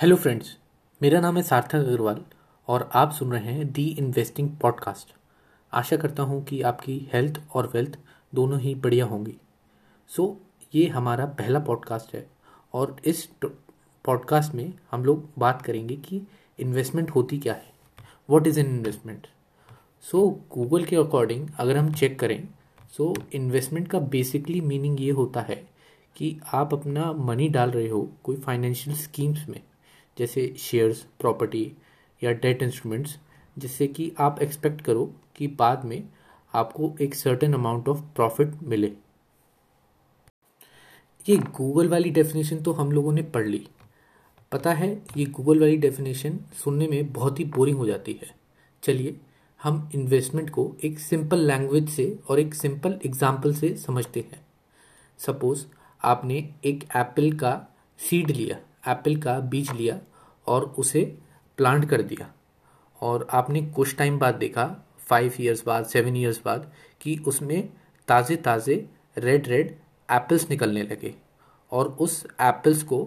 Hello friends मेरा नाम है सार्थक अग्रवाल और आप सुन रहे हैं दी इन्वेस्टिंग पॉडकास्ट। आशा करता हूँ कि आपकी हेल्थ और वेल्थ दोनों ही बढ़िया होंगी। सो so, ये हमारा पहला पॉडकास्ट है और इस पॉडकास्ट में हम लोग बात करेंगे कि इन्वेस्टमेंट होती क्या है। What is an investment so Google के अकॉर्डिंग अगर हम चेक करें सो so, इन्वेस्टमेंट का बेसिकली मीनिंग ये होता है कि आप अपना मनी डाल रहे हो कोई फाइनेंशियल स्कीम्स में। जैसे शेयर्स प्रॉपर्टी या डेट इंस्ट्रूमेंट्स जिससे कि आप एक्सपेक्ट करो कि बाद में आपको एक सर्टेन अमाउंट ऑफ़ प्रॉफिट मिले। ये गूगल वाली डेफिनेशन तो हम लोगों ने पढ़ ली। पता है, ये गूगल वाली डेफिनेशन सुनने में बहुत ही बोरिंग हो जाती है। चलिए, हम इन्वेस्टमेंट को एक सिंपल लैंग्वेज से और एक सिंपल एग्ज़ाम्पल से समझते हैं। सपोज़ आपने एक एप्पल का सीड लिया। एप्पल का बीज लिया और उसे प्लांट कर दिया। और आपने कुछ टाइम बाद देखा फाइव ईयर्स बाद सेवन ईयर्स बाद, कि उसमें ताज़े ताज़े रेड रेड एप्पल्स निकलने लगे और उस एप्पल्स को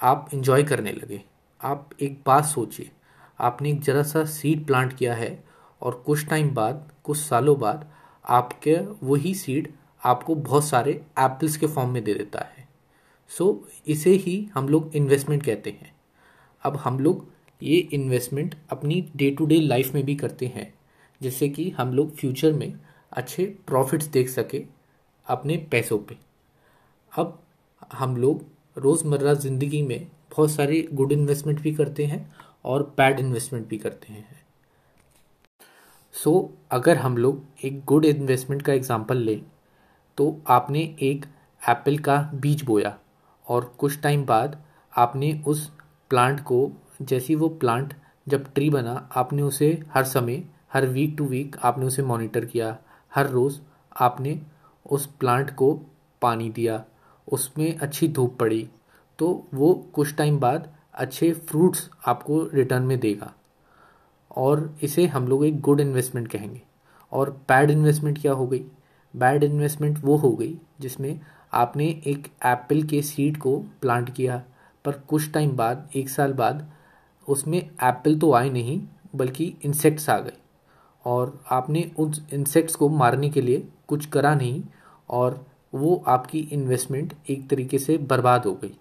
आप इंजॉय करने लगे। आप एक बात सोचिए, आपने एक ज़रा सा सीड प्लांट किया है और कुछ टाइम बाद, कुछ सालों बाद आपके वही सीड आपको बहुत सारे एप्पल्स के फॉर्म में दे देता है। सो so, इसे ही हम लोग इन्वेस्टमेंट कहते हैं। अब हम लोग ये इन्वेस्टमेंट अपनी डे टू डे लाइफ में भी करते हैं। जिससे कि हम लोग फ्यूचर में अच्छे प्रॉफिट्स देख सके अपने पैसों पे। अब हम लोग रोज़मर्रा ज़िंदगी में बहुत सारे गुड इन्वेस्टमेंट भी करते हैं और बैड इन्वेस्टमेंट भी करते हैं। सो so, अगर हम लोग एक गुड इन्वेस्टमेंट का एग्जांपल लें तो आपने एक एप्पल का बीज बोया। और कुछ टाइम बाद आपने उस प्लांट को, जैसी वो प्लांट जब ट्री बना, आपने उसे हर समय, हर वीक टू वीक आपने उसे मॉनिटर किया। हर रोज़ आपने उस प्लांट को पानी दिया। उसमें अच्छी धूप पड़ी। तो वो कुछ टाइम बाद अच्छे फ्रूट्स आपको रिटर्न में देगा। और इसे हम लोग एक गुड इन्वेस्टमेंट कहेंगे। और बैड इन्वेस्टमेंट क्या हो गई? बैड इन्वेस्टमेंट वो हो गई जिसमें आपने एक एप्पल के सीड को प्लांट किया, पर कुछ टाइम बाद, एक साल बाद, उसमें एप्पल तो आए नहीं, बल्कि इंसेक्ट्स आ गए। और आपने उस इंसेक्ट्स को मारने के लिए कुछ करा नहीं, और वो आपकी इन्वेस्टमेंट एक तरीके से बर्बाद हो गई।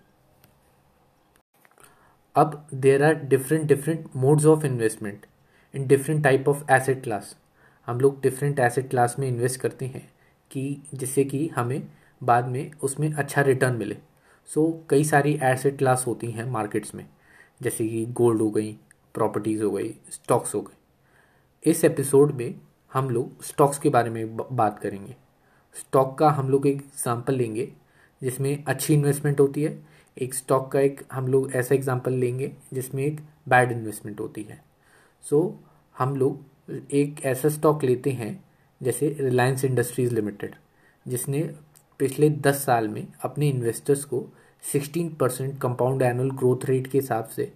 अब there are different different modes of investment in different type of asset class हम लोग डिफरेंट एसेट क्लास में इन्वेस्ट करते हैं। कि जिससे कि हमें बाद में उसमें अच्छा रिटर्न मिले। सो so, कई सारी एसेट क्लास होती हैं मार्केट्स में जैसे कि गोल्ड हो गई प्रॉपर्टीज़ हो गई स्टॉक्स हो गए। इस एपिसोड में हम लोग स्टॉक्स के बारे में बात करेंगे। स्टॉक का हम लोग एक एग्जांपल लेंगे जिसमें अच्छी इन्वेस्टमेंट होती है। एक स्टॉक का एक हम लोग ऐसा एग्जांपल लेंगे जिसमें एक बैड इन्वेस्टमेंट होती है। सो so, हम लोग एक ऐसा स्टॉक लेते हैं जैसे रिलायंस इंडस्ट्रीज़ लिमिटेड जिसने पिछले दस साल में अपने इन्वेस्टर्स को sixteen percent compound annual growth rate के हिसाब से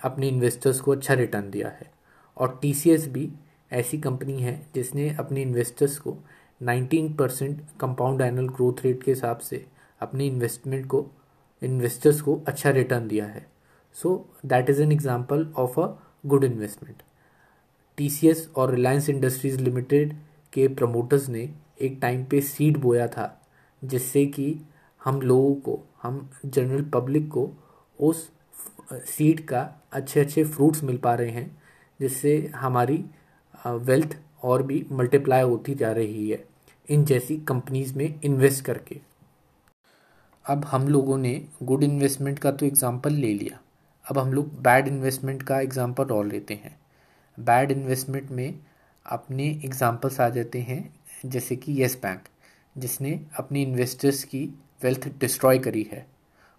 अपने इन्वेस्टर्स को अच्छा रिटर्न दिया है। और टीसीएस भी ऐसी कंपनी है जिसने अपने इन्वेस्टर्स को 19 percent compound annual growth rate के हिसाब से अपने इन्वेस्टमेंट को इन्वेस्टर्स को अच्छा रिटर्न दिया है। So that is an example of a good investment TCS और रिलायंस इंडस्ट्रीज़ लिमिटेड के प्रमोटर्स ने एक टाइम पे सीड बोया था, जिससे कि हम लोगों को, हम जनरल पब्लिक को उस सीड का अच्छे अच्छे फ्रूट्स मिल पा रहे हैं, जिससे हमारी वेल्थ और भी मल्टीप्लाई होती जा रही है, इन जैसी कंपनीज़ में इन्वेस्ट करके। अब हम लोगों ने गुड इन्वेस्टमेंट का तो एग्ज़ाम्पल ले लिया। अब हम लोग बैड इन्वेस्टमेंट का एग्ज़ाम्पल और लेते हैं। बैड इन्वेस्टमेंट में अपने एग्ज़ाम्पल्स आ जाते हैं, जैसे कि येस बैंक जिसने अपनी इन्वेस्टर्स की वेल्थ डिस्ट्रॉय करी है।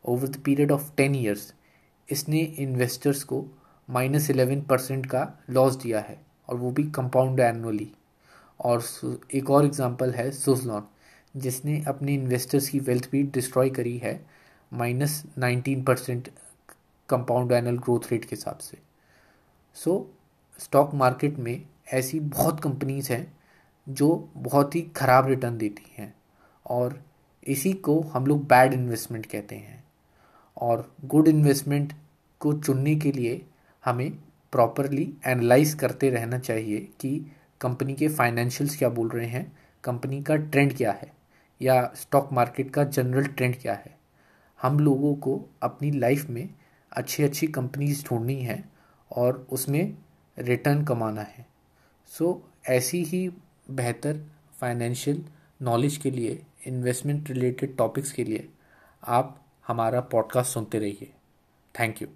Over the period of ten years इसने इन्वेस्टर्स को माइनस इलेवन परसेंट का लॉस दिया है, और वो भी कंपाउंड एनुअली और एक और एग्जांपल है सुजलॉन जिसने अपने इन्वेस्टर्स की वेल्थ भी डिस्ट्रॉय करी है minus nineteen percent compound annual growth rate के हिसाब से। सो स्टॉक मार्केट में ऐसी बहुत कंपनीज़ हैं जो बहुत ही ख़राब रिटर्न देती हैं और इसी को हम लोग बैड इन्वेस्टमेंट कहते हैं और गुड इन्वेस्टमेंट को चुनने के लिए हमें प्रॉपरली एनालाइज करते रहना चाहिए कि कंपनी के फाइनेंशियल्स क्या बोल रहे हैं कंपनी का ट्रेंड क्या है या स्टॉक मार्केट का जनरल ट्रेंड क्या है। हम लोगों को अपनी लाइफ में अच्छी अच्छी कंपनीज़ ढूंढनी है और उसमें रिटर्न कमाना है। सो so, ऐसी ही बेहतर फाइनेंशियल नॉलेज के लिए इन्वेस्टमेंट रिलेटेड टॉपिक्स के लिए आप हमारा पॉडकास्ट सुनते रहिए। Thank you